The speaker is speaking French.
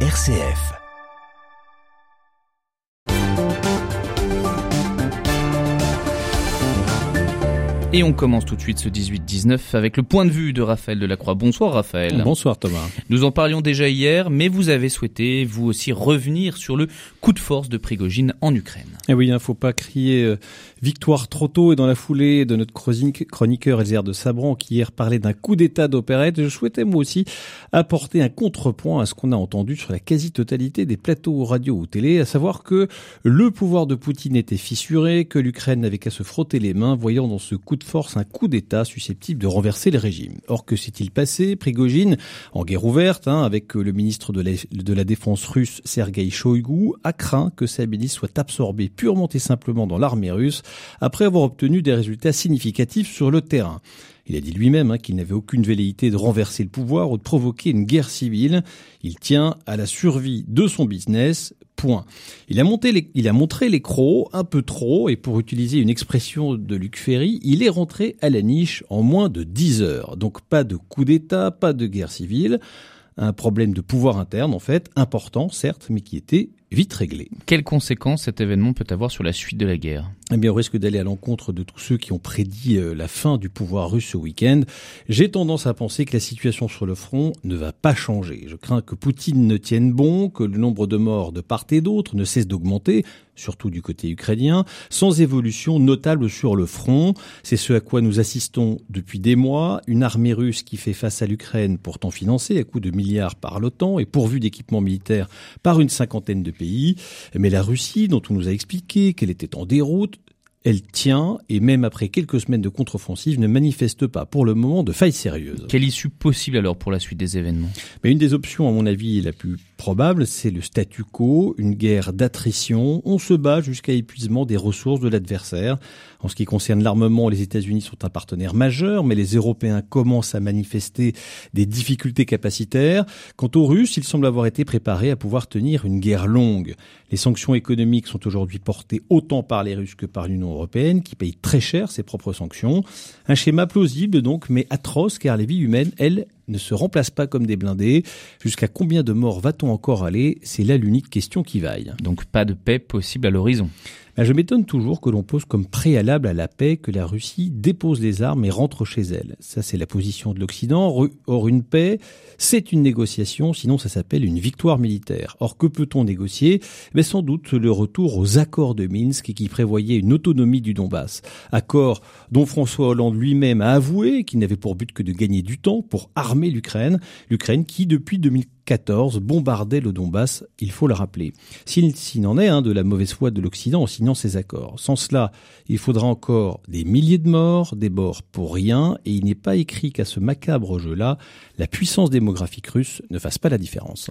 RCF. Et on commence tout de suite ce 18-19 avec le point de vue de Raphaël Delacroix. Bonsoir Raphaël. Bonsoir Thomas. Nous en parlions déjà hier, mais vous avez souhaité vous aussi revenir sur le coup de force de Prigogine en Ukraine. Eh oui, il ne faut pas crier euh, victoire trop tôt et dans la foulée de notre chroniqueur Elzer de Sabran qui hier parlait d'un coup d'état d'opérette. Je souhaitais moi aussi apporter un contrepoint à ce qu'on a entendu sur la quasi-totalité des plateaux radio ou télé, à savoir que le pouvoir de Poutine était fissuré, que l'Ukraine n'avait qu'à se frotter les mains, voyant dans ce coup de force un coup d'État susceptible de renverser le régime. Or, que s'est-il passé? Prigogine, en guerre ouverte, hein, avec le ministre de la, de la Défense russe Sergei Shoigu, a craint que sa ministre soit absorbée purement et simplement dans l'armée russe après avoir obtenu des résultats significatifs sur le terrain. Il a dit lui-même hein, qu'il n'avait aucune velléité de renverser le pouvoir ou de provoquer une guerre civile. Il tient à la survie de son business. Il a, monté il a montré les crocs un peu trop, et pour utiliser une expression de Luc Ferry, il est rentré à la niche en moins de 10 heures. Donc pas de coup d'État, pas de guerre civile. Un problème de pouvoir interne, en fait, important, certes, mais qui était vite réglé. Quelles conséquences cet événement peut avoir sur la suite de la guerre Eh bien, au risque d'aller à l'encontre de tous ceux qui ont prédit euh, la fin du pouvoir russe ce week-end, j'ai tendance à penser que la situation sur le front ne va pas changer. Je crains que Poutine ne tienne bon, que le nombre de morts de part et d'autre ne cesse d'augmenter, surtout du côté ukrainien, sans évolution notable sur le front. C'est ce à quoi nous assistons depuis des mois, une armée russe qui fait face à l'Ukraine, pourtant financée à coups de milliards par l'OTAN et pourvue d'équipements militaires par une cinquantaine de pays. Mais la Russie, dont on nous a expliqué qu'elle était en déroute, elle tient et même après quelques semaines de contre-offensive ne manifeste pas pour le moment de failles sérieuses. Quelle issue possible alors pour la suite des événements? Mais une des options à mon avis la plus probable, c'est le statu quo, une guerre d'attrition. On se bat jusqu'à épuisement des ressources de l'adversaire. En ce qui concerne l'armement, les États-Unis sont un partenaire majeur, mais les Européens commencent à manifester des difficultés capacitaires. Quant aux Russes, ils semblent avoir été préparés à pouvoir tenir une guerre longue. Les sanctions économiques sont aujourd'hui portées autant par les Russes que par l'Union européenne, qui paye très cher ses propres sanctions. Un schéma plausible donc, mais atroce, car les vies humaines, elles, ne se remplacent pas comme des blindés. Jusqu'à combien de morts va-t-on encore aller? C'est là l'unique question qui vaille. Donc pas de paix possible à l'horizon. Ben, je m'étonne toujours que l'on pose comme préalable à la paix que la Russie dépose les armes et rentre chez elle. Ça, c'est la position de l'Occident. Or, une paix, c'est une négociation, sinon ça s'appelle une victoire militaire. Or, que peut-on négocier? Mais ben, Sans doute le retour aux accords de Minsk qui prévoyaient une autonomie du Donbass. Accord dont François Hollande lui-même a avoué qu'il n'avait pour but que de gagner du temps pour armer l'Ukraine. L'Ukraine qui, depuis 2014, 14 bombardait le Donbass, il faut le rappeler. S'il n'en est hein, de la mauvaise foi de l'Occident en signant ces accords. Sans cela, il faudra encore des milliers de morts, des morts pour rien, et il n'est pas écrit qu'à ce macabre jeu-là, la puissance démographique russe ne fasse pas la différence.